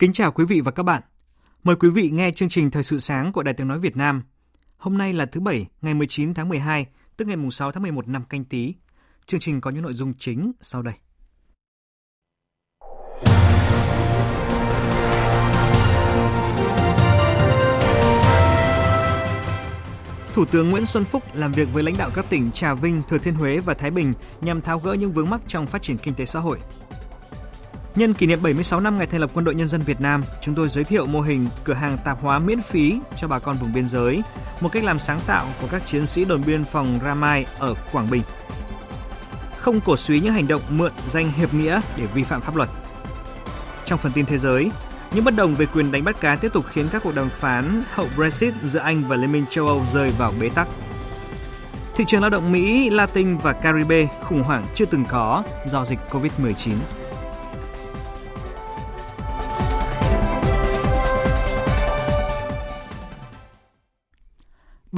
Kính chào quý vị và các bạn. Mời quý vị nghe chương trình Thời sự sáng của Đài Tiếng Nói Việt Nam. Hôm nay là thứ Bảy, ngày 19 tháng 12, tức ngày 6 tháng 11 năm canh tí. Chương trình có những nội dung chính sau đây. Thủ tướng Nguyễn Xuân Phúc làm việc với lãnh đạo các tỉnh Trà Vinh, Thừa Thiên Huế và Thái Bình nhằm tháo gỡ những vướng mắc trong phát triển kinh tế xã hội. Nhân kỷ niệm 76 năm ngày thành lập Quân đội Nhân dân Việt Nam, chúng tôi giới thiệu mô hình cửa hàng tạp hóa miễn phí cho bà con vùng biên giới, một cách làm sáng tạo của các chiến sĩ đồn biên phòng Ramai ở Quảng Bình. Không cổ suý những hành động mượn danh hiệp nghĩa để vi phạm pháp luật. Trong phần tin thế giới, những bất đồng về quyền đánh bắt cá tiếp tục khiến các cuộc đàm phán hậu Brexit giữa Anh và Liên minh châu Âu rơi vào bế tắc. Thị trường lao động Mỹ, Latin và Caribe khủng hoảng chưa từng có do dịch COVID-19.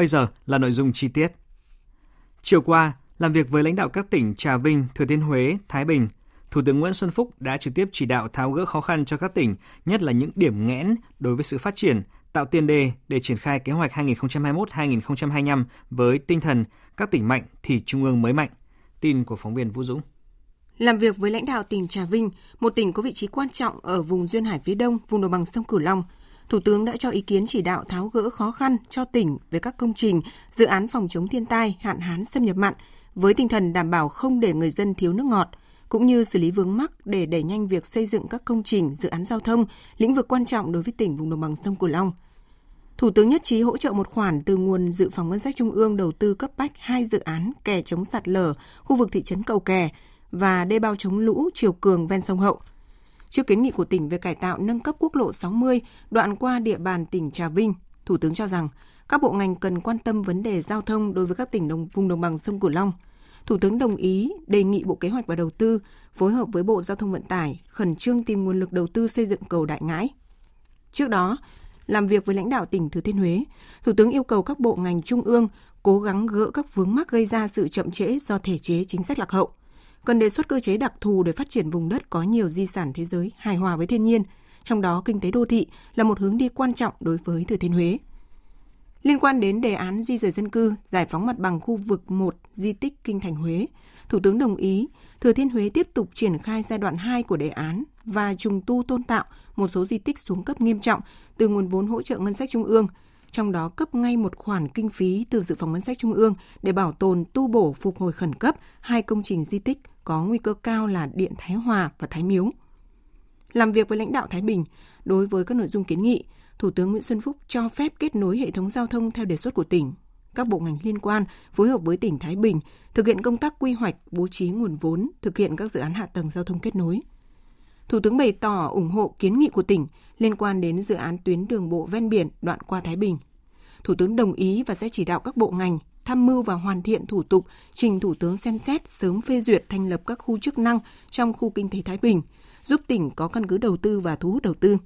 Bây giờ là nội dung chi tiết. Chiều qua, làm việc với lãnh đạo các tỉnh Trà Vinh, Thừa Thiên Huế, Thái Bình, Thủ tướng Nguyễn Xuân Phúc đã trực tiếp chỉ đạo tháo gỡ khó khăn cho các tỉnh, nhất là những điểm nghẽn đối với sự phát triển, tạo tiền đề để triển khai kế hoạch 2021-2025 với tinh thần các tỉnh mạnh thì trung ương mới mạnh. Tin của phóng viên Vũ Dũng. Làm việc với lãnh đạo tỉnh Trà Vinh, một tỉnh có vị trí quan trọng ở vùng duyên hải phía đông, vùng đồng bằng sông Cửu Long, Thủ tướng đã cho ý kiến chỉ đạo tháo gỡ khó khăn cho tỉnh về các công trình, dự án phòng chống thiên tai, hạn hán xâm nhập mặn với tinh thần đảm bảo không để người dân thiếu nước ngọt, cũng như xử lý vướng mắc để đẩy nhanh việc xây dựng các công trình, dự án giao thông, lĩnh vực quan trọng đối với tỉnh vùng đồng bằng sông Cửu Long. Thủ tướng nhất trí hỗ trợ một khoản từ nguồn dự phòng ngân sách trung ương đầu tư cấp bách hai dự án kè chống sạt lở khu vực thị trấn Cầu Kè và đê bao chống lũ chiều cường ven sông Hậu – Trước kiến nghị của tỉnh về cải tạo nâng cấp quốc lộ 60 đoạn qua địa bàn tỉnh Trà Vinh, Thủ tướng cho rằng các bộ ngành cần quan tâm vấn đề giao thông đối với các tỉnh đồng, vùng đồng bằng sông Cửu Long. Thủ tướng đồng ý đề nghị Bộ Kế hoạch và Đầu tư phối hợp với Bộ Giao thông Vận tải khẩn trương tìm nguồn lực đầu tư xây dựng cầu Đại Ngãi. Trước đó, làm việc với lãnh đạo tỉnh Thừa Thiên Huế, Thủ tướng yêu cầu các bộ ngành trung ương cố gắng gỡ các vướng mắc gây ra sự chậm trễ do thể chế chính sách lạc hậu, cần đề xuất cơ chế đặc thù để phát triển vùng đất có nhiều di sản thế giới hài hòa với thiên nhiên, trong đó kinh tế đô thị là một hướng đi quan trọng đối với Thừa Thiên Huế. Liên quan đến đề án di rời dân cư, giải phóng mặt bằng khu vực 1 di tích Kinh Thành Huế, Thủ tướng đồng ý Thừa Thiên Huế tiếp tục triển khai giai đoạn 2 của đề án và trùng tu tôn tạo một số di tích xuống cấp nghiêm trọng từ nguồn vốn hỗ trợ ngân sách trung ương – trong đó cấp ngay một khoản kinh phí từ dự phòng ngân sách trung ương để bảo tồn, tu bổ, phục hồi khẩn cấp hai công trình di tích có nguy cơ cao là Điện Thái Hòa và Thái Miếu. Làm việc với lãnh đạo Thái Bình, đối với các nội dung kiến nghị, Thủ tướng Nguyễn Xuân Phúc cho phép kết nối hệ thống giao thông theo đề xuất của tỉnh. Các bộ ngành liên quan phối hợp với tỉnh Thái Bình thực hiện công tác quy hoạch, bố trí nguồn vốn, thực hiện các dự án hạ tầng giao thông kết nối. Thủ tướng bày tỏ ủng hộ kiến nghị của tỉnh liên quan đến dự án tuyến đường bộ ven biển đoạn qua Thái Bình. Thủ tướng đồng ý và sẽ chỉ đạo các bộ ngành tham mưu và hoàn thiện thủ tục trình Thủ tướng xem xét sớm phê duyệt thành lập các khu chức năng trong khu kinh tế Thái Bình, giúp tỉnh có căn cứ đầu tư và thu hút đầu tư.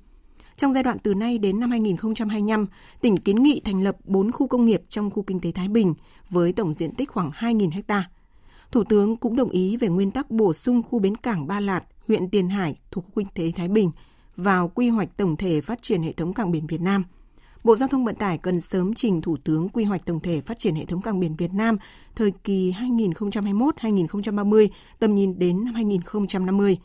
Trong giai đoạn từ nay đến năm 2025, tỉnh kiến nghị thành lập 4 khu công nghiệp trong khu kinh tế Thái Bình với tổng diện tích khoảng 2.000 ha. Thủ tướng cũng đồng ý về nguyên tắc bổ sung khu bến cảng Ba Lạt, huyện Tiền Hải thuộc khu kinh tế Thái Bình vào quy hoạch tổng thể phát triển hệ thống cảng biển Việt Nam. Bộ Giao thông Vận tải cần sớm trình Thủ tướng quy hoạch tổng thể phát triển hệ thống cảng biển Việt Nam thời kỳ 2021-2030, tầm nhìn đến năm 2050.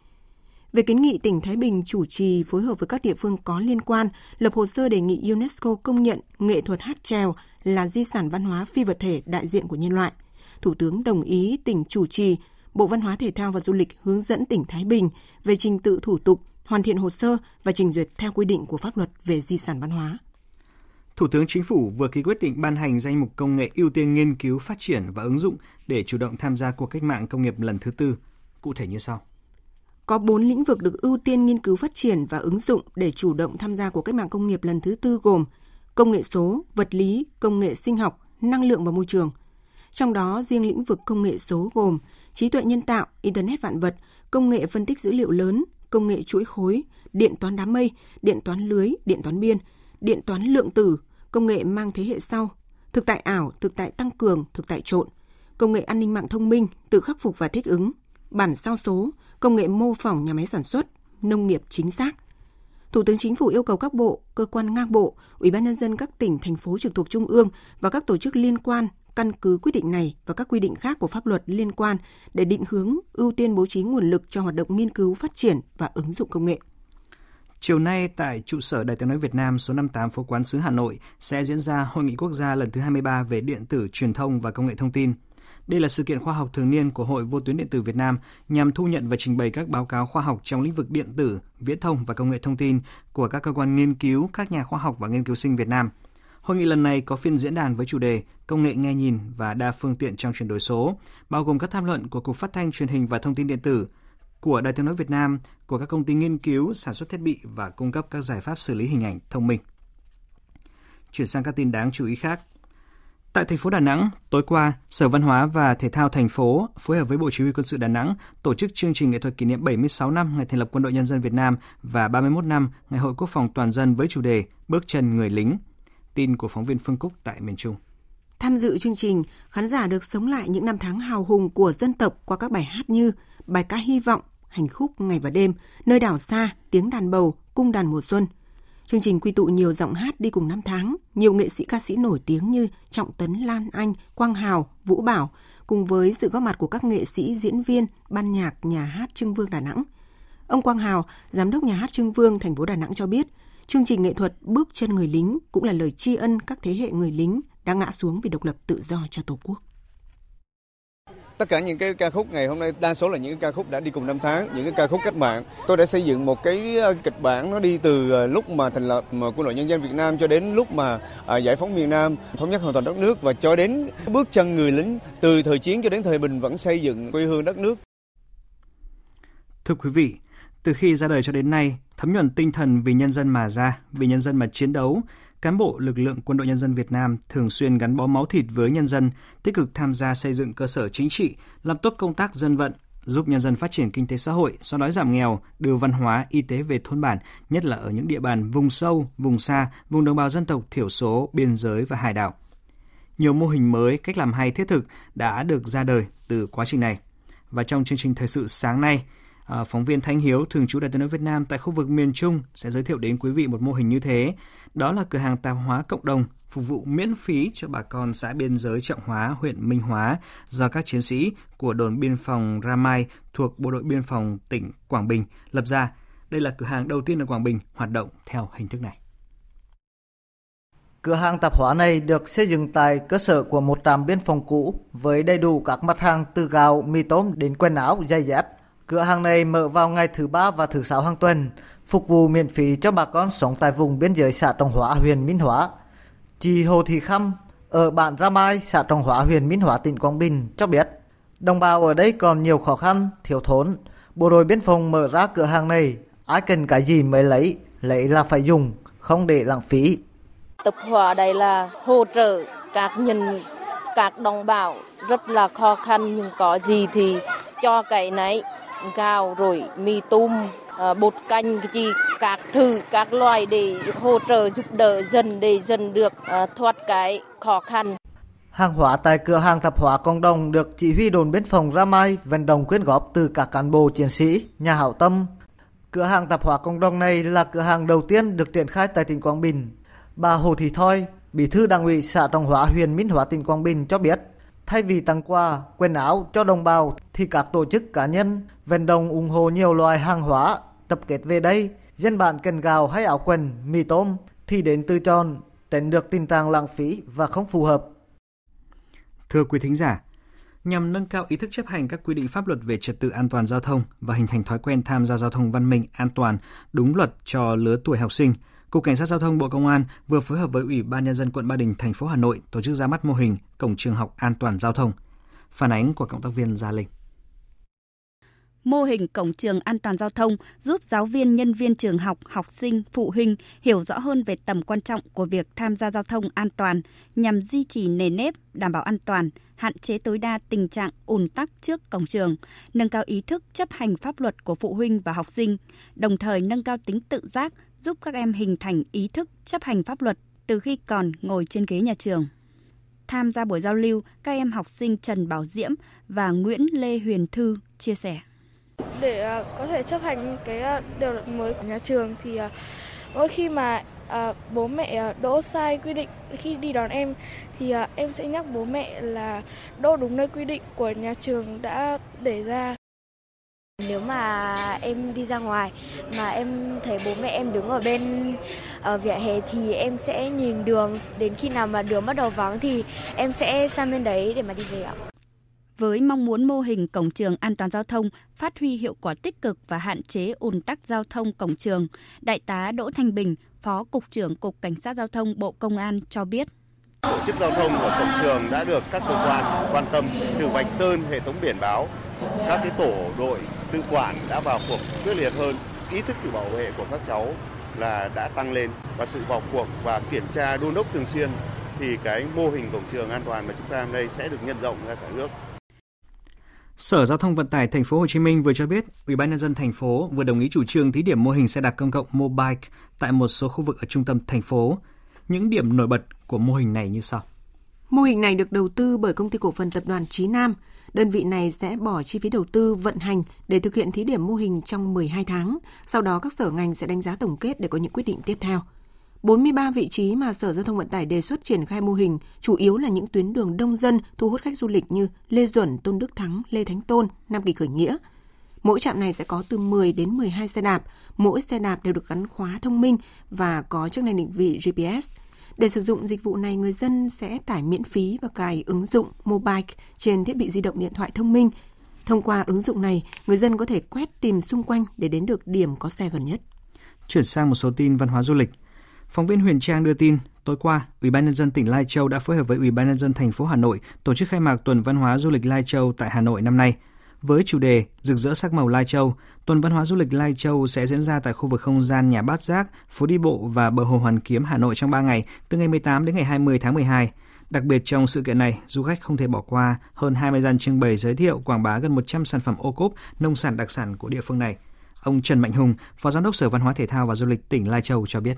Về kiến nghị tỉnh Thái Bình chủ trì phối hợp với các địa phương có liên quan lập hồ sơ đề nghị UNESCO công nhận nghệ thuật hát trèo là di sản văn hóa phi vật thể đại diện của nhân loại. Thủ tướng đồng ý tỉnh chủ trì Bộ Văn hóa Thể thao và Du lịch hướng dẫn tỉnh Thái Bình về trình tự thủ tục, hoàn thiện hồ sơ và trình duyệt theo quy định của pháp luật về di sản văn hóa. Thủ tướng Chính phủ vừa ký quyết định ban hành danh mục công nghệ ưu tiên nghiên cứu, phát triển và ứng dụng để chủ động tham gia cuộc cách mạng công nghiệp lần thứ tư. Cụ thể như sau. Có 4 lĩnh vực được ưu tiên nghiên cứu phát triển và ứng dụng để chủ động tham gia cuộc cách mạng công nghiệp lần thứ tư gồm công nghệ số, vật lý, công nghệ sinh học, năng lượng và môi trường. Trong đó, riêng lĩnh vực công nghệ số gồm trí tuệ nhân tạo, Internet vạn vật, công nghệ phân tích dữ liệu lớn, công nghệ chuỗi khối, điện toán đám mây, điện toán lưới, điện toán biên, điện toán lượng tử, công nghệ mang thế hệ sau, thực tại ảo, thực tại tăng cường, thực tại trộn, công nghệ an ninh mạng thông minh, tự khắc phục và thích ứng, bản sao số, công nghệ mô phỏng nhà máy sản xuất, nông nghiệp chính xác. Thủ tướng Chính phủ yêu cầu các bộ, cơ quan ngang bộ, Ủy ban nhân dân các tỉnh, thành phố trực thuộc trung ương và các tổ chức liên quan căn cứ quyết định này và các quy định khác của pháp luật liên quan để định hướng ưu tiên bố trí nguồn lực cho hoạt động nghiên cứu, phát triển và ứng dụng công nghệ. Chiều nay tại trụ sở Đài Tiếng nói Việt Nam số 58 phố Quán sứ Hà Nội sẽ diễn ra hội nghị quốc gia lần thứ 23 về điện tử, truyền thông và công nghệ thông tin. Đây là sự kiện khoa học thường niên của Hội Vô tuyến điện tử Việt Nam nhằm thu nhận và trình bày các báo cáo khoa học trong lĩnh vực điện tử, viễn thông và công nghệ thông tin của các cơ quan nghiên cứu, các nhà khoa học và nghiên cứu sinh Việt Nam. Hội nghị lần này có phiên diễn đàn với chủ đề Công nghệ nghe nhìn và đa phương tiện trong chuyển đổi số, bao gồm các tham luận của Cục Phát thanh Truyền hình và Thông tin điện tử, của Đài tiếng nói Việt Nam, của các công ty nghiên cứu, sản xuất thiết bị và cung cấp các giải pháp xử lý hình ảnh thông minh. Chuyển sang các tin đáng chú ý khác. Tại thành phố Đà Nẵng, tối qua, Sở Văn hóa và Thể thao thành phố phối hợp với Bộ Chỉ huy Quân sự Đà Nẵng tổ chức chương trình nghệ thuật kỷ niệm 76 năm ngày thành lập Quân đội Nhân dân Việt Nam và 31 năm Ngày hội Quốc phòng toàn dân với chủ đề Bước chân người lính. Tin của phóng viên Phương Cúc tại miền Trung. Tham dự chương trình, khán giả được sống lại những năm tháng hào hùng của dân tộc qua các bài hát như bài ca hy vọng, hành khúc ngày và đêm, nơi đảo xa, tiếng đàn bầu, cung đàn mùa xuân. Chương trình quy tụ nhiều giọng hát đi cùng năm tháng, nhiều nghệ sĩ ca sĩ nổi tiếng như Trọng Tấn, Lan Anh, Quang Hào, Vũ Bảo, cùng với sự góp mặt của các nghệ sĩ, diễn viên, ban nhạc nhà hát Trưng Vương Đà Nẵng. Ông Quang Hào, giám đốc nhà hát Trưng Vương thành phố Đà Nẵng cho biết, chương trình nghệ thuật Bước chân người lính cũng là lời tri ân các thế hệ người lính đã ngã xuống vì độc lập tự do cho Tổ quốc. Tất cả những cái ca khúc ngày hôm nay đa số là những ca khúc đã đi cùng năm tháng, những cái ca khúc cách mạng. Tôi đã xây dựng một cái ờ, kịch bản nó đi từ ờ, lúc mà thành lập quân đội nhân dân Việt Nam cho đến lúc mà giải phóng miền Nam, thống nhất hoàn toàn đất nước và cho đến bước chân người lính từ thời chiến cho đến thời bình vẫn xây dựng quê hương đất nước. Thưa quý vị, từ khi ra đời cho đến nay, thấm nhuần tinh thần vì nhân dân mà ra, vì nhân dân mà chiến đấu, cán bộ lực lượng Quân đội Nhân dân Việt Nam thường xuyên gắn bó máu thịt với nhân dân, tích cực tham gia xây dựng cơ sở chính trị, làm tốt công tác dân vận, giúp nhân dân phát triển kinh tế xã hội, xóa đói giảm nghèo, đưa văn hóa, y tế về thôn bản, nhất là ở những địa bàn vùng sâu, vùng xa, vùng đồng bào dân tộc thiểu số, biên giới và hải đảo. Nhiều mô hình mới, cách làm hay thiết thực đã được ra đời từ quá trình này. Và trong chương trình thời sự sáng nay, à, phóng viên Thanh Hiếu, thường trú Đại tiếng nói Việt Nam tại khu vực miền Trung sẽ giới thiệu đến quý vị một mô hình như thế đó là cửa hàng tạp hóa cộng đồng phục vụ miễn phí cho bà con xã biên giới Trọng Hóa, huyện Minh Hóa do các chiến sĩ của đồn biên phòng Ramai thuộc Bộ đội Biên phòng tỉnh Quảng Bình lập ra. Đây là cửa hàng đầu tiên ở Quảng Bình hoạt động theo hình thức này. Cửa hàng tạp hóa này được xây dựng tại cơ sở của một trạm biên phòng cũ với đầy đủ các mặt hàng từ gạo, mì tôm đến quần áo, giày dép. Cửa hàng này mở vào ngày thứ ba và thứ sáu hàng tuần, phục vụ miễn phí cho bà con sống tại vùng biên giới xã Trọng Hóa, huyện Minh Hóa. Chị Hồ Thị Khâm ở bản Ra Mai, xã Trọng Hóa, huyện Minh Hóa, tỉnh Quảng Bình cho biết, đồng bào ở đây còn nhiều khó khăn, thiếu thốn. Bộ đội biên phòng mở ra cửa hàng này, ai cần cái gì mới lấy, lấy là phải dùng, không để lãng phí. Tập hóa đây là hỗ trợ các nhân các đồng bào rất là khó khăn nhưng có gì thì cho cái này gạo rồi mì tôm ờ, bột canh cái gì các thứ các loại để hỗ trợ giúp đỡ dần để dần được ờ, thoát cái khó khăn. Hàng hóa tại cửa hàng tạp hóa cộng đồng được chỉ huy đồn biên phòng Ramai vận động quyên góp từ các cán bộ chiến sĩ, nhà hảo tâm. Cửa hàng tạp hóa cộng đồng này là cửa hàng đầu tiên được triển khai tại tỉnh Quảng Bình. Bà Hồ Thị Thoi, Bí thư Đảng ủy xã Trọng Hóa huyện Minh Hóa tỉnh Quảng Bình cho biết, thay vì tặng quà, quần áo cho đồng bào thì các tổ chức cá nhân vận động ủng hộ nhiều loại hàng hóa tập kết về đây, dân bạn cần gạo hay áo quần, mì tôm thì đến từ tròn, tránh được tình trạng lãng phí và không phù hợp. Thưa quý thính giả, nhằm nâng cao ý thức chấp hành các quy định pháp luật về trật tự an toàn giao thông và hình thành thói quen tham gia giao thông văn minh, an toàn, đúng luật cho lứa tuổi học sinh. Cục Cảnh sát Giao thông Bộ Công an vừa phối hợp với Ủy ban Nhân dân quận Ba Đình, thành phố Hà Nội tổ chức ra mắt mô hình Cổng trường học an toàn giao thông. Phản ánh của cộng tác viên Gia Linh. Mô hình cổng trường an toàn giao thông giúp giáo viên, nhân viên trường học, học sinh, phụ huynh hiểu rõ hơn về tầm quan trọng của việc tham gia giao thông an toàn nhằm duy trì nề nếp, đảm bảo an toàn, hạn chế tối đa tình trạng ùn tắc trước cổng trường, nâng cao ý thức chấp hành pháp luật của phụ huynh và học sinh, đồng thời nâng cao tính tự giác, giúp các em hình thành ý thức chấp hành pháp luật từ khi còn ngồi trên ghế nhà trường. Tham gia buổi giao lưu, các em học sinh Trần Bảo Diễm và Nguyễn Lê Huyền Thư chia sẻ. Để à, có thể chấp hành cái à, điều luật mới của nhà trường thì à, mỗi khi mà bố mẹ đỗ sai quy định khi đi đón em thì em sẽ nhắc bố mẹ là đỗ đúng nơi quy định của nhà trường đã để ra. Nếu mà em đi ra ngoài mà em thấy bố mẹ em đứng ở bên ở vỉa hè thì em sẽ nhìn đường đến khi nào mà đường bắt đầu vắng thì em sẽ sang bên đấy để mà đi về ạ. Với mong muốn mô hình cổng trường an toàn giao thông phát huy hiệu quả tích cực và hạn chế ùn tắc giao thông cổng trường, Đại tá Đỗ Thanh Bình, Phó Cục trưởng Cục Cảnh sát Giao thông Bộ Công an cho biết. Tổ chức giao thông của cổng trường đã được các cơ quan quan tâm từ vạch sơn hệ thống biển báo, các cái tổ đội tự quản đã vào cuộc quyết liệt hơn, ý thức tự bảo vệ của các cháu là đã tăng lên và sự vào cuộc và kiểm tra đôn đốc thường xuyên thì cái mô hình cổng trường an toàn mà chúng ta hôm nay sẽ được nhân rộng ra cả nước. Sở Giao thông Vận tải Thành phố Hồ Chí Minh vừa cho biết, Ủy ban nhân dân thành phố vừa đồng ý chủ trương thí điểm mô hình xe đạp công cộng Mobike tại một số khu vực ở trung tâm thành phố. Những điểm nổi bật của mô hình này như sau. Mô hình này được đầu tư bởi công ty cổ phần tập đoàn Chí Nam. Đơn vị này sẽ bỏ chi phí đầu tư vận hành để thực hiện thí điểm mô hình trong 12 tháng. Sau đó các sở ngành sẽ đánh giá tổng kết để có những quyết định tiếp theo. 43 vị trí mà Sở Giao thông Vận tải đề xuất triển khai mô hình chủ yếu là những tuyến đường đông dân thu hút khách du lịch như Lê Duẩn, Tôn Đức Thắng, Lê Thánh Tôn, Nam Kỳ Khởi Nghĩa. Mỗi trạm này sẽ có từ 10 đến 12 xe đạp, mỗi xe đạp đều được gắn khóa thông minh và có chức năng định vị GPS. Để sử dụng dịch vụ này, người dân sẽ tải miễn phí và cài ứng dụng Mobike trên thiết bị di động điện thoại thông minh. Thông qua ứng dụng này, người dân có thể quét tìm xung quanh để đến được điểm có xe gần nhất. Chuyển sang một số tin văn hóa du lịch. Phóng viên Huyền Trang đưa tin, tối qua, Ủy ban nhân dân tỉnh Lai Châu đã phối hợp với Ủy ban nhân dân thành phố Hà Nội tổ chức khai mạc tuần văn hóa du lịch Lai Châu tại Hà Nội năm nay. Với chủ đề Rực rỡ sắc màu Lai Châu, tuần văn hóa du lịch Lai Châu sẽ diễn ra tại khu vực không gian nhà Bát Giác, phố đi bộ và bờ hồ Hoàn Kiếm Hà Nội trong 3 ngày, từ ngày 18 đến ngày 20 tháng 12. Đặc biệt trong sự kiện này, du khách không thể bỏ qua hơn 20 gian trưng bày giới thiệu quảng bá gần 100 sản phẩm ô cốp, nông sản đặc sản của địa phương này. Ông Trần Mạnh Hùng, Phó Giám đốc Sở Văn hóa Thể thao và Du lịch tỉnh Lai Châu cho biết.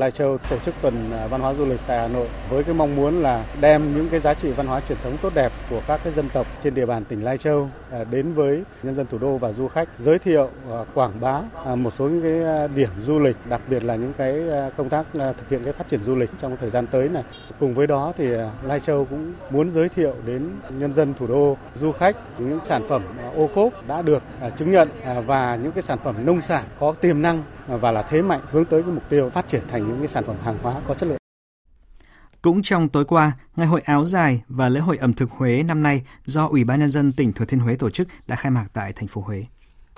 Lai Châu tổ chức tuần à, văn hóa du lịch tại Hà Nội với cái mong muốn là đem những cái giá trị văn hóa truyền thống tốt đẹp của các cái dân tộc trên địa bàn tỉnh Lai Châu à, đến với nhân dân thủ đô và du khách, giới thiệu à, quảng bá một số những cái điểm du lịch, đặc biệt là những cái công tác thực hiện cái phát triển du lịch trong thời gian tới này. Cùng với đó thì Lai Châu cũng muốn giới thiệu đến nhân dân thủ đô, du khách những sản phẩm ô cốp đã được chứng nhận và những cái sản phẩm nông sản có tiềm năng và là thế mạnh hướng tới cái mục tiêu phát triển thành những cái sản phẩm hàng hóa có chất lượng. Cũng trong tối qua, Ngày hội áo dài và lễ hội ẩm thực Huế năm nay do Ủy ban nhân dân tỉnh Thừa Thiên Huế tổ chức đã khai mạc tại thành phố Huế.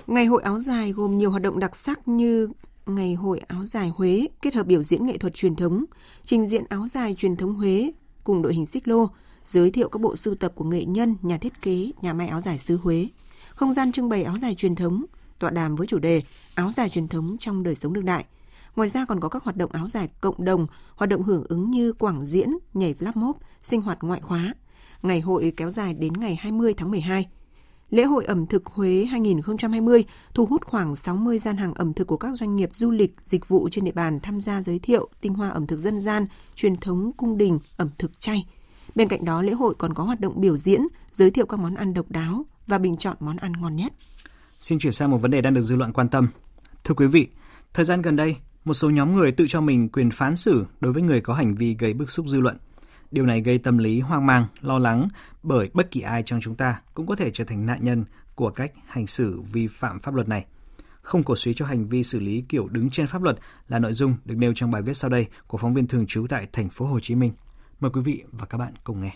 Ngày hội áo dài gồm nhiều hoạt động đặc sắc như Ngày hội áo dài Huế kết hợp biểu diễn nghệ thuật truyền thống, trình diễn áo dài truyền thống Huế cùng đội hình xích lô, giới thiệu các bộ sưu tập của nghệ nhân, nhà thiết kế, nhà may áo dài xứ Huế, không gian trưng bày áo dài truyền thống, tọa đàm với chủ đề áo dài truyền thống trong đời sống đương đại. Ngoài ra còn có các hoạt động áo dài cộng đồng, hoạt động hưởng ứng như quảng diễn, nhảy flap mob, sinh hoạt ngoại khóa. Ngày hội kéo dài đến ngày 20 tháng 12. Lễ hội ẩm thực Huế 2020 thu hút khoảng 60 gian hàng ẩm thực của các doanh nghiệp du lịch, dịch vụ trên địa bàn tham gia giới thiệu tinh hoa ẩm thực dân gian, truyền thống cung đình, ẩm thực chay. Bên cạnh đó, lễ hội còn có hoạt động biểu diễn, giới thiệu các món ăn độc đáo và bình chọn món ăn ngon nhất. Xin chuyển sang một vấn đề đang được dư luận quan tâm. Thưa quý vị, thời gian gần đây, một số nhóm người tự cho mình quyền phán xử đối với người có hành vi gây bức xúc dư luận. Điều này gây tâm lý hoang mang, lo lắng bởi bất kỳ ai trong chúng ta cũng có thể trở thành nạn nhân của cách hành xử vi phạm pháp luật này. Không cổ suý cho hành vi xử lý kiểu đứng trên pháp luật là nội dung được nêu trong bài viết sau đây của phóng viên thường trú tại thành phố Hồ Chí Minh. Mời quý vị và các bạn cùng nghe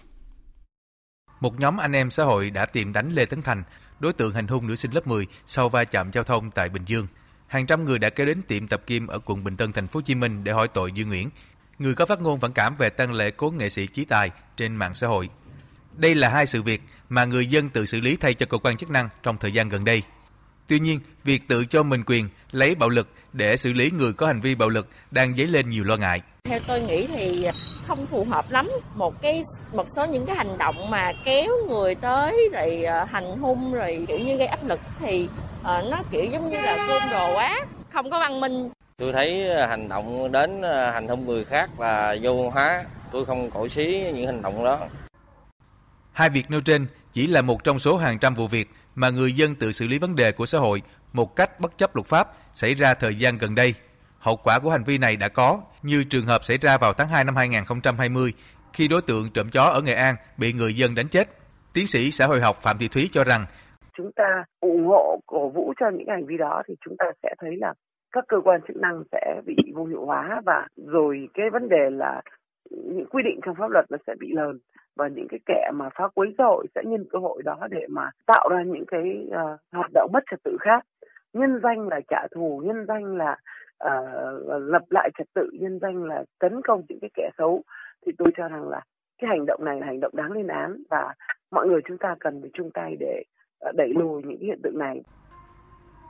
một nhóm anh em xã hội đã tìm đánh Lê Tấn Thành, đối tượng hành hung nữ sinh lớp 10 sau va chạm giao thông tại Bình Dương. Hàng trăm người đã kéo đến tiệm tập kim ở quận Bình Tân, thành phố Hồ Chí Minh để hỏi tội Dương Nguyễn. Người có phát ngôn phản cảm về tăng lễ cố nghệ sĩ Chí Tài trên mạng xã hội. Đây là hai sự việc mà người dân tự xử lý thay cho cơ quan chức năng trong thời gian gần đây. Tuy nhiên, việc tự cho mình quyền lấy bạo lực để xử lý người có hành vi bạo lực đang dấy lên nhiều lo ngại. Theo tôi nghĩ thì không phù hợp lắm. Một cái một số những cái hành động mà kéo người tới rồi ờ, hành hung rồi kiểu như gây áp lực thì uh, nó kiểu giống như là côn đồ quá, không có văn minh. Tôi thấy hành động đến hành hung người khác là vô hóa. Tôi không cổ xí những hành động đó. Hai việc nêu trên chỉ là một trong số hàng trăm vụ việc mà người dân tự xử lý vấn đề của xã hội một cách bất chấp luật pháp xảy ra thời gian gần đây. Hậu quả của hành vi này đã có, như trường hợp xảy ra vào tháng 2 năm 2020 khi đối tượng trộm chó ở Nghệ An bị người dân đánh chết. Tiến sĩ xã hội học Phạm Thị Thúy cho rằng chúng ta ủng hộ cổ vũ cho những hành vi đó thì chúng ta sẽ thấy là các cơ quan chức năng sẽ bị vô hiệu hóa và rồi cái vấn đề là những quy định trong pháp luật nó sẽ bị lờn và những cái kẻ mà phá quấy xã hội sẽ nhân cơ hội đó để mà tạo ra những cái uh, hoạt động mất trật tự khác nhân danh là trả thù nhân danh là uh, lập lại trật tự nhân danh là tấn công những cái kẻ xấu thì tôi cho rằng là cái hành động này là hành động đáng lên án và mọi người chúng ta cần phải chung tay để ờ, đẩy lùi những hiện tượng này.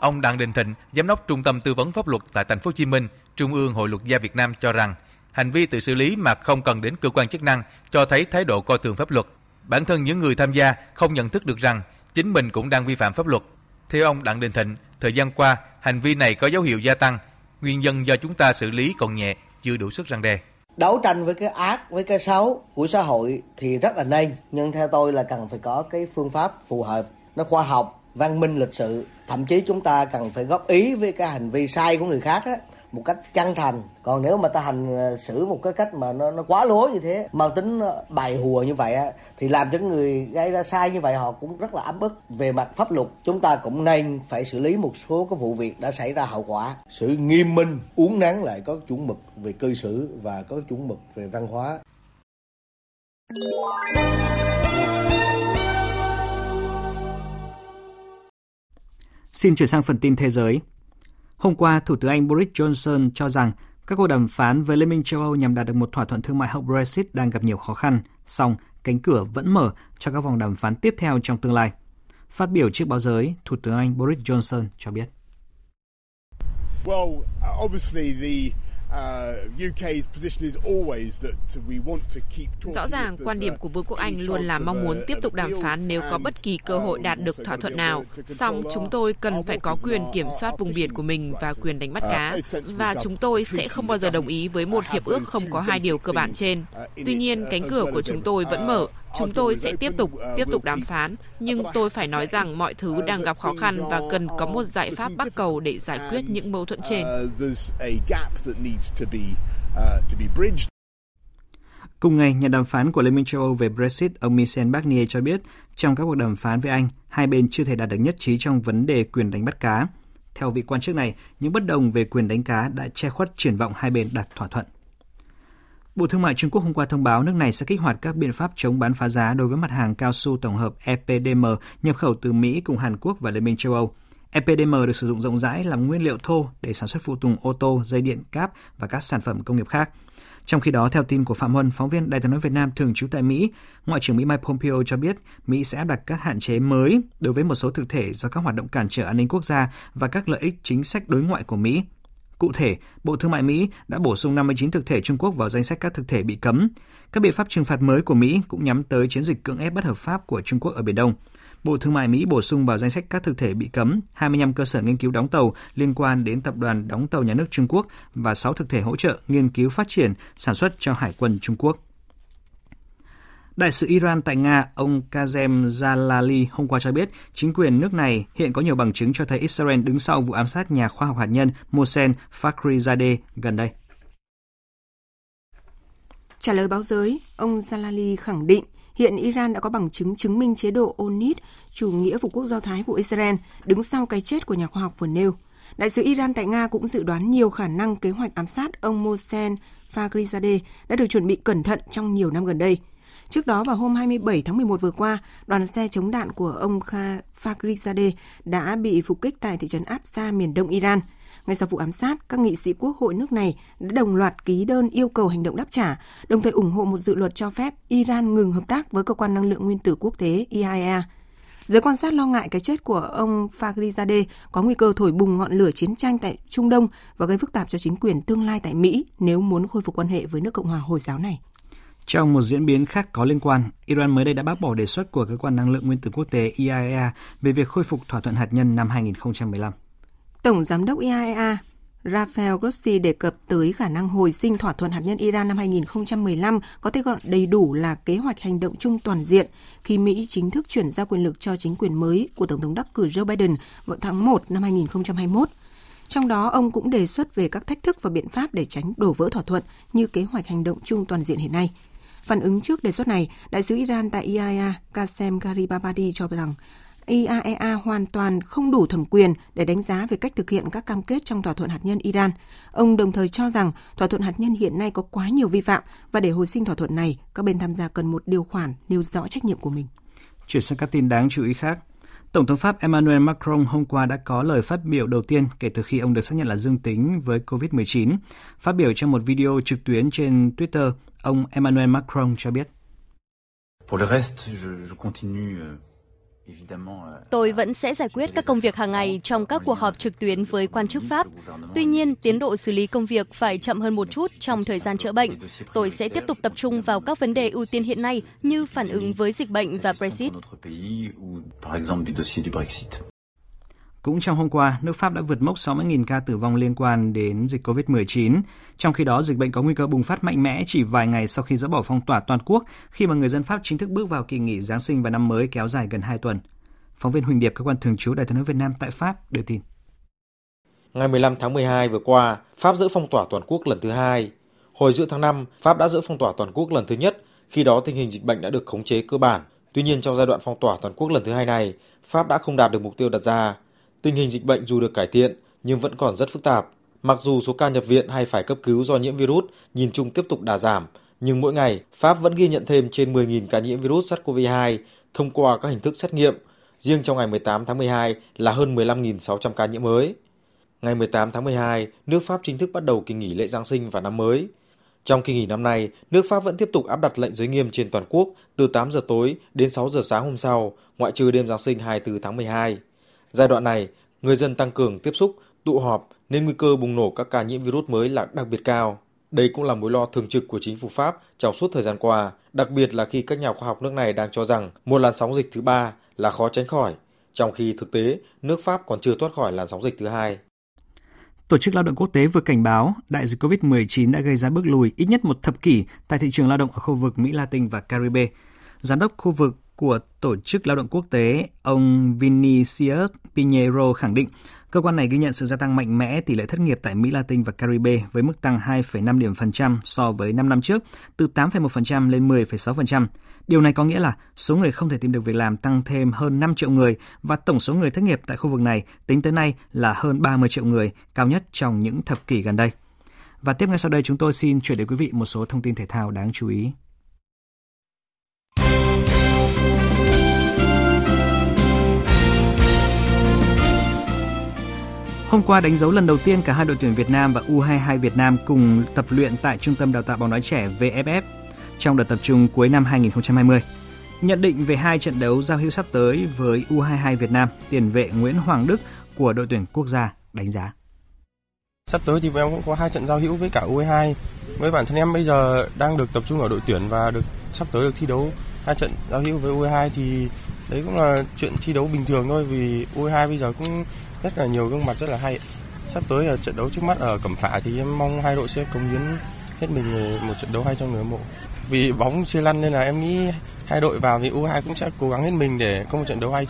Ông Đặng Đình Thịnh, giám đốc Trung tâm tư vấn pháp luật tại thành phố Hồ Chí Minh, Trung ương Hội luật gia Việt Nam cho rằng hành vi tự xử lý mà không cần đến cơ quan chức năng cho thấy thái độ coi thường pháp luật. Bản thân những người tham gia không nhận thức được rằng chính mình cũng đang vi phạm pháp luật. Theo ông Đặng Đình Thịnh, thời gian qua, hành vi này có dấu hiệu gia tăng, nguyên nhân do chúng ta xử lý còn nhẹ, chưa đủ sức răng đe. Đấu tranh với cái ác, với cái xấu của xã hội thì rất là nên, nhưng theo tôi là cần phải có cái phương pháp phù hợp, nó khoa học, văn minh lịch sự. Thậm chí chúng ta cần phải góp ý với cái hành vi sai của người khác á, một cách chân thành. Còn nếu mà ta hành ờ, xử một cái cách mà nó nó quá lố như thế, mang tính ờ, bài hùa như vậy thì làm cho người gây ra sai như vậy họ cũng rất là ấm ức về mặt pháp luật, chúng ta cũng nên phải xử lý một số cái vụ việc đã xảy ra hậu quả. Sự nghiêm minh uống nắng lại có chuẩn mực về cư xử và có chuẩn mực về văn hóa. Xin chuyển sang phần tin thế giới. Hôm qua, Thủ tướng Anh Boris Johnson cho rằng các cuộc đàm phán với Liên minh châu Âu nhằm đạt được một thỏa thuận thương mại hậu Brexit đang gặp nhiều khó khăn, song cánh cửa vẫn mở cho các vòng đàm phán tiếp theo trong tương lai. Phát biểu trước báo giới, Thủ tướng Anh Boris Johnson cho biết. Well, obviously the Rõ ràng, quan điểm của Vương quốc Anh luôn là mong muốn tiếp tục đàm phán nếu có bất kỳ cơ hội đạt được thỏa thuận nào. Song chúng tôi cần phải có quyền kiểm soát vùng biển của mình và quyền đánh bắt cá. Và chúng tôi sẽ không bao giờ đồng ý với một hiệp ước không có hai điều cơ bản trên. Tuy nhiên, cánh cửa của chúng tôi vẫn mở Chúng tôi sẽ tiếp tục tiếp tục đàm phán, nhưng tôi phải nói rằng mọi thứ đang gặp khó khăn và cần có một giải pháp bắt cầu để giải quyết những mâu thuẫn trên. Cùng ngày, nhà đàm phán của Liên minh châu Âu về Brexit, ông Michel Barnier cho biết, trong các cuộc đàm phán với Anh, hai bên chưa thể đạt được nhất trí trong vấn đề quyền đánh bắt cá. Theo vị quan chức này, những bất đồng về quyền đánh cá đã che khuất triển vọng hai bên đạt thỏa thuận. Bộ Thương mại Trung Quốc hôm qua thông báo nước này sẽ kích hoạt các biện pháp chống bán phá giá đối với mặt hàng cao su tổng hợp EPDM nhập khẩu từ Mỹ cùng Hàn Quốc và Liên minh châu Âu. EPDM được sử dụng rộng rãi làm nguyên liệu thô để sản xuất phụ tùng ô tô, dây điện, cáp và các sản phẩm công nghiệp khác. Trong khi đó, theo tin của Phạm Huân, phóng viên Đài tiếng nói Việt Nam thường trú tại Mỹ, Ngoại trưởng Mỹ Mike Pompeo cho biết Mỹ sẽ áp đặt các hạn chế mới đối với một số thực thể do các hoạt động cản trở an ninh quốc gia và các lợi ích chính sách đối ngoại của Mỹ. Cụ thể, Bộ Thương mại Mỹ đã bổ sung 59 thực thể Trung Quốc vào danh sách các thực thể bị cấm. Các biện pháp trừng phạt mới của Mỹ cũng nhắm tới chiến dịch cưỡng ép bất hợp pháp của Trung Quốc ở Biển Đông. Bộ Thương mại Mỹ bổ sung vào danh sách các thực thể bị cấm 25 cơ sở nghiên cứu đóng tàu liên quan đến tập đoàn đóng tàu nhà nước Trung Quốc và 6 thực thể hỗ trợ nghiên cứu phát triển sản xuất cho Hải quân Trung Quốc. Đại sứ Iran tại Nga, ông Kazem Jalali hôm qua cho biết chính quyền nước này hiện có nhiều bằng chứng cho thấy Israel đứng sau vụ ám sát nhà khoa học hạt nhân Mohsen Fakhrizadeh gần đây. Trả lời báo giới, ông Jalali khẳng định hiện Iran đã có bằng chứng chứng minh chế độ Onid, chủ nghĩa phục quốc do Thái của Israel, đứng sau cái chết của nhà khoa học vừa nêu. Đại sứ Iran tại Nga cũng dự đoán nhiều khả năng kế hoạch ám sát ông Mohsen Fakhrizadeh đã được chuẩn bị cẩn thận trong nhiều năm gần đây – Trước đó vào hôm 27 tháng 11 vừa qua, đoàn xe chống đạn của ông Kha Fakhrizadeh đã bị phục kích tại thị trấn Absa, miền đông Iran. Ngay sau vụ ám sát, các nghị sĩ quốc hội nước này đã đồng loạt ký đơn yêu cầu hành động đáp trả, đồng thời ủng hộ một dự luật cho phép Iran ngừng hợp tác với cơ quan năng lượng nguyên tử quốc tế IAEA. Giới quan sát lo ngại cái chết của ông Fakhrizadeh có nguy cơ thổi bùng ngọn lửa chiến tranh tại Trung Đông và gây phức tạp cho chính quyền tương lai tại Mỹ nếu muốn khôi phục quan hệ với nước Cộng hòa Hồi giáo này. Trong một diễn biến khác có liên quan, Iran mới đây đã bác bỏ đề xuất của cơ quan năng lượng nguyên tử quốc tế IAEA về việc khôi phục thỏa thuận hạt nhân năm 2015. Tổng giám đốc IAEA Rafael Grossi đề cập tới khả năng hồi sinh thỏa thuận hạt nhân Iran năm 2015 có thể gọi đầy đủ là kế hoạch hành động chung toàn diện khi Mỹ chính thức chuyển giao quyền lực cho chính quyền mới của Tổng thống đắc cử Joe Biden vào tháng 1 năm 2021. Trong đó, ông cũng đề xuất về các thách thức và biện pháp để tránh đổ vỡ thỏa thuận như kế hoạch hành động chung toàn diện hiện nay. Phản ứng trước đề xuất này, đại sứ Iran tại IAEA Qasem Garibabadi cho rằng IAEA hoàn toàn không đủ thẩm quyền để đánh giá về cách thực hiện các cam kết trong thỏa thuận hạt nhân Iran. Ông đồng thời cho rằng thỏa thuận hạt nhân hiện nay có quá nhiều vi phạm và để hồi sinh thỏa thuận này, các bên tham gia cần một điều khoản nêu rõ trách nhiệm của mình. Chuyển sang các tin đáng chú ý khác. Tổng thống Pháp Emmanuel Macron hôm qua đã có lời phát biểu đầu tiên kể từ khi ông được xác nhận là dương tính với COVID-19. Phát biểu trong một video trực tuyến trên Twitter, ông Emmanuel Macron cho biết. Pour le reste, je, je continue euh, Tôi vẫn sẽ giải quyết các công việc hàng ngày trong các cuộc họp trực tuyến với quan chức Pháp. Tuy nhiên, tiến độ xử lý công việc phải chậm hơn một chút trong thời gian chữa bệnh. Tôi sẽ tiếp tục tập trung vào các vấn đề ưu tiên hiện nay như phản ứng với dịch bệnh và Brexit. Cũng trong hôm qua, nước Pháp đã vượt mốc 60.000 ca tử vong liên quan đến dịch COVID-19. Trong khi đó, dịch bệnh có nguy cơ bùng phát mạnh mẽ chỉ vài ngày sau khi dỡ bỏ phong tỏa toàn quốc khi mà người dân Pháp chính thức bước vào kỳ nghỉ Giáng sinh và năm mới kéo dài gần 2 tuần. Phóng viên Huỳnh Điệp, cơ quan thường trú Đài tiếng nói Việt Nam tại Pháp đưa tin. Ngày 15 tháng 12 vừa qua, Pháp dỡ phong tỏa toàn quốc lần thứ hai. Hồi giữa tháng 5, Pháp đã dỡ phong tỏa toàn quốc lần thứ nhất, khi đó tình hình dịch bệnh đã được khống chế cơ bản. Tuy nhiên trong giai đoạn phong tỏa toàn quốc lần thứ hai này, Pháp đã không đạt được mục tiêu đặt ra. Tình hình dịch bệnh dù được cải thiện nhưng vẫn còn rất phức tạp. Mặc dù số ca nhập viện hay phải cấp cứu do nhiễm virus nhìn chung tiếp tục đà giảm, nhưng mỗi ngày Pháp vẫn ghi nhận thêm trên 10.000 ca nhiễm virus SARS-CoV-2 thông qua các hình thức xét nghiệm. Riêng trong ngày 18 tháng 12 là hơn 15.600 ca nhiễm mới. Ngày 18 tháng 12, nước Pháp chính thức bắt đầu kỳ nghỉ lễ Giáng sinh và năm mới. Trong kỳ nghỉ năm nay, nước Pháp vẫn tiếp tục áp đặt lệnh giới nghiêm trên toàn quốc từ 8 giờ tối đến 6 giờ sáng hôm sau, ngoại trừ đêm Giáng sinh 24 tháng 12. Giai đoạn này, người dân tăng cường tiếp xúc, tụ họp nên nguy cơ bùng nổ các ca nhiễm virus mới là đặc biệt cao. Đây cũng là mối lo thường trực của chính phủ Pháp trong suốt thời gian qua, đặc biệt là khi các nhà khoa học nước này đang cho rằng một làn sóng dịch thứ ba là khó tránh khỏi, trong khi thực tế nước Pháp còn chưa thoát khỏi làn sóng dịch thứ hai. Tổ chức Lao động Quốc tế vừa cảnh báo đại dịch COVID-19 đã gây ra bước lùi ít nhất một thập kỷ tại thị trường lao động ở khu vực Mỹ Latin và Caribe. Giám đốc khu vực của Tổ chức Lao động Quốc tế, ông Vinicius Pinheiro khẳng định cơ quan này ghi nhận sự gia tăng mạnh mẽ tỷ lệ thất nghiệp tại Mỹ Latin và Caribe với mức tăng 2,5 điểm phần trăm so với 5 năm trước, từ 8,1% lên 10,6%. Điều này có nghĩa là số người không thể tìm được việc làm tăng thêm hơn 5 triệu người và tổng số người thất nghiệp tại khu vực này tính tới nay là hơn 30 triệu người, cao nhất trong những thập kỷ gần đây. Và tiếp ngay sau đây chúng tôi xin chuyển đến quý vị một số thông tin thể thao đáng chú ý. Hôm qua đánh dấu lần đầu tiên cả hai đội tuyển Việt Nam và U22 Việt Nam cùng tập luyện tại Trung tâm Đào tạo bóng đá trẻ VFF trong đợt tập trung cuối năm 2020. Nhận định về hai trận đấu giao hữu sắp tới với U22 Việt Nam, tiền vệ Nguyễn Hoàng Đức của đội tuyển quốc gia đánh giá. Sắp tới thì em cũng có hai trận giao hữu với cả U22. Với bản thân em bây giờ đang được tập trung ở đội tuyển và được sắp tới được thi đấu hai trận giao hữu với U22 thì đấy cũng là chuyện thi đấu bình thường thôi vì U22 bây giờ cũng rất là nhiều gương mặt rất là hay. Sắp tới là trận đấu trước mắt ở Cẩm Phả thì em mong hai đội sẽ cống hiến hết mình một trận đấu hay cho người hâm mộ. Vì bóng chưa lăn nên là em nghĩ hai đội vào thì U2 cũng sẽ cố gắng hết mình để có một trận đấu hay.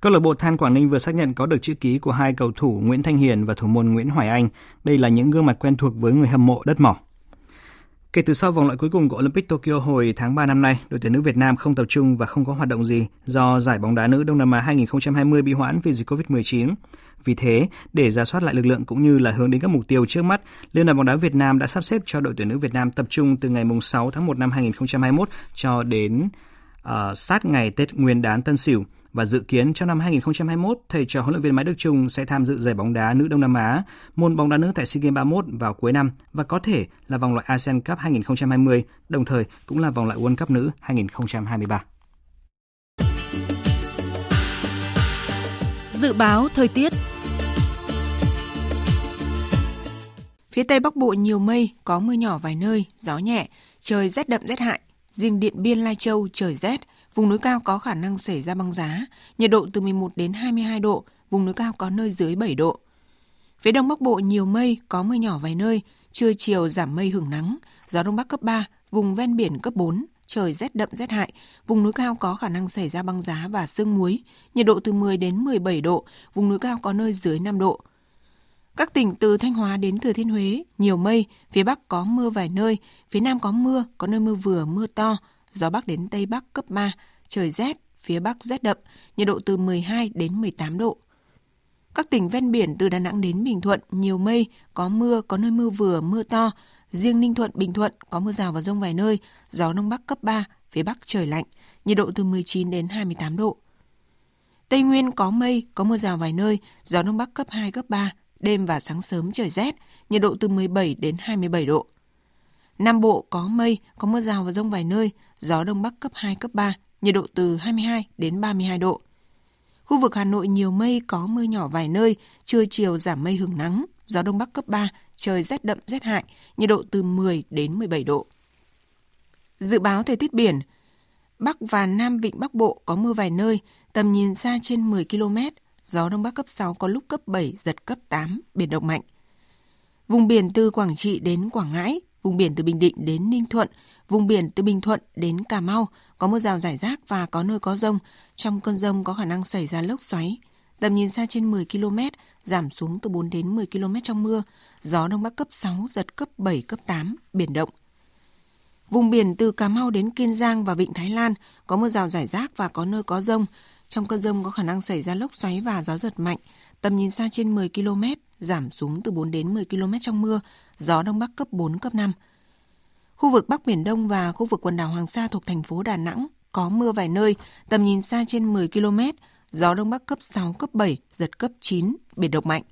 Câu lạc bộ Than Quảng Ninh vừa xác nhận có được chữ ký của hai cầu thủ Nguyễn Thanh Hiền và thủ môn Nguyễn Hoài Anh. Đây là những gương mặt quen thuộc với người hâm mộ đất mỏ. Kể từ sau vòng loại cuối cùng của Olympic Tokyo hồi tháng 3 năm nay, đội tuyển nữ Việt Nam không tập trung và không có hoạt động gì do giải bóng đá nữ Đông Nam Á 2020 bị hoãn vì dịch Covid-19. Vì thế, để ra soát lại lực lượng cũng như là hướng đến các mục tiêu trước mắt, Liên đoàn bóng đá Việt Nam đã sắp xếp cho đội tuyển nữ Việt Nam tập trung từ ngày 6 tháng 1 năm 2021 cho đến uh, sát ngày Tết Nguyên đán Tân Sửu và dự kiến trong năm 2021, thầy trò huấn luyện viên Mai Đức Chung sẽ tham dự giải bóng đá nữ Đông Nam Á, môn bóng đá nữ tại SEA Games 31 vào cuối năm và có thể là vòng loại ASEAN Cup 2020, đồng thời cũng là vòng loại World Cup nữ 2023. Dự báo thời tiết Phía Tây Bắc Bộ nhiều mây, có mưa nhỏ vài nơi, gió nhẹ, trời rét đậm rét hại. Riêng Điện Biên Lai Châu trời rét, vùng núi cao có khả năng xảy ra băng giá, nhiệt độ từ 11 đến 22 độ, vùng núi cao có nơi dưới 7 độ. Phía Đông Bắc Bộ nhiều mây, có mưa nhỏ vài nơi, trưa chiều giảm mây hưởng nắng, gió Đông Bắc cấp 3, vùng ven biển cấp 4, trời rét đậm rét hại, vùng núi cao có khả năng xảy ra băng giá và sương muối, nhiệt độ từ 10 đến 17 độ, vùng núi cao có nơi dưới 5 độ. Các tỉnh từ Thanh Hóa đến Thừa Thiên Huế, nhiều mây, phía Bắc có mưa vài nơi, phía Nam có mưa, có nơi mưa vừa, mưa to, gió Bắc đến Tây Bắc cấp 3, trời rét, phía Bắc rét đậm, nhiệt độ từ 12 đến 18 độ. Các tỉnh ven biển từ Đà Nẵng đến Bình Thuận nhiều mây, có mưa, có nơi mưa vừa, mưa to. Riêng Ninh Thuận, Bình Thuận có mưa rào và rông vài nơi, gió Đông Bắc cấp 3, phía Bắc trời lạnh, nhiệt độ từ 19 đến 28 độ. Tây Nguyên có mây, có mưa rào vài nơi, gió Đông Bắc cấp 2, cấp 3, đêm và sáng sớm trời rét, nhiệt độ từ 17 đến 27 độ. Nam Bộ có mây, có mưa rào và rông vài nơi, gió Đông Bắc cấp 2, cấp 3, nhiệt độ từ 22 đến 32 độ. Khu vực Hà Nội nhiều mây, có mưa nhỏ vài nơi, trưa chiều giảm mây hưởng nắng, gió Đông Bắc cấp 3, trời rét đậm rét hại, nhiệt độ từ 10 đến 17 độ. Dự báo thời tiết biển, Bắc và Nam Vịnh Bắc Bộ có mưa vài nơi, tầm nhìn xa trên 10 km, gió Đông Bắc cấp 6 có lúc cấp 7, giật cấp 8, biển động mạnh. Vùng biển từ Quảng Trị đến Quảng Ngãi, vùng biển từ Bình Định đến Ninh Thuận, vùng biển từ Bình Thuận đến Cà Mau có mưa rào rải rác và có nơi có rông. Trong cơn rông có khả năng xảy ra lốc xoáy. Tầm nhìn xa trên 10 km, giảm xuống từ 4 đến 10 km trong mưa. Gió Đông Bắc cấp 6, giật cấp 7, cấp 8, biển động. Vùng biển từ Cà Mau đến Kiên Giang và Vịnh Thái Lan có mưa rào rải rác và có nơi có rông. Trong cơn rông có khả năng xảy ra lốc xoáy và gió giật mạnh. Tầm nhìn xa trên 10 km, giảm xuống từ 4 đến 10 km trong mưa, gió Đông Bắc cấp 4, cấp 5. Khu vực Bắc Biển Đông và khu vực quần đảo Hoàng Sa thuộc thành phố Đà Nẵng có mưa vài nơi, tầm nhìn xa trên 10 km, gió Đông Bắc cấp 6, cấp 7, giật cấp 9, biển động mạnh.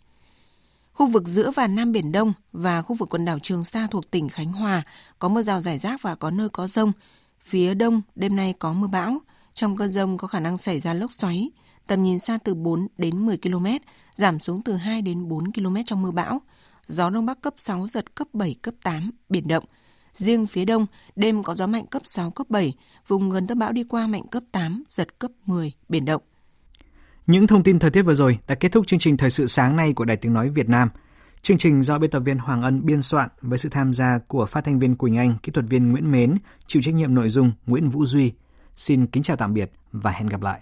Khu vực giữa và Nam Biển Đông và khu vực quần đảo Trường Sa thuộc tỉnh Khánh Hòa có mưa rào rải rác và có nơi có rông. Phía đông đêm nay có mưa bão, trong cơn rông có khả năng xảy ra lốc xoáy, tầm nhìn xa từ 4 đến 10 km, giảm xuống từ 2 đến 4 km trong mưa bão. Gió Đông Bắc cấp 6, giật cấp 7, cấp 8, biển động. Riêng phía đông, đêm có gió mạnh cấp 6, cấp 7, vùng gần tâm bão đi qua mạnh cấp 8, giật cấp 10, biển động. Những thông tin thời tiết vừa rồi đã kết thúc chương trình Thời sự sáng nay của Đài Tiếng Nói Việt Nam. Chương trình do biên tập viên Hoàng Ân biên soạn với sự tham gia của phát thanh viên Quỳnh Anh, kỹ thuật viên Nguyễn Mến, chịu trách nhiệm nội dung Nguyễn Vũ Duy. Xin kính chào tạm biệt và hẹn gặp lại.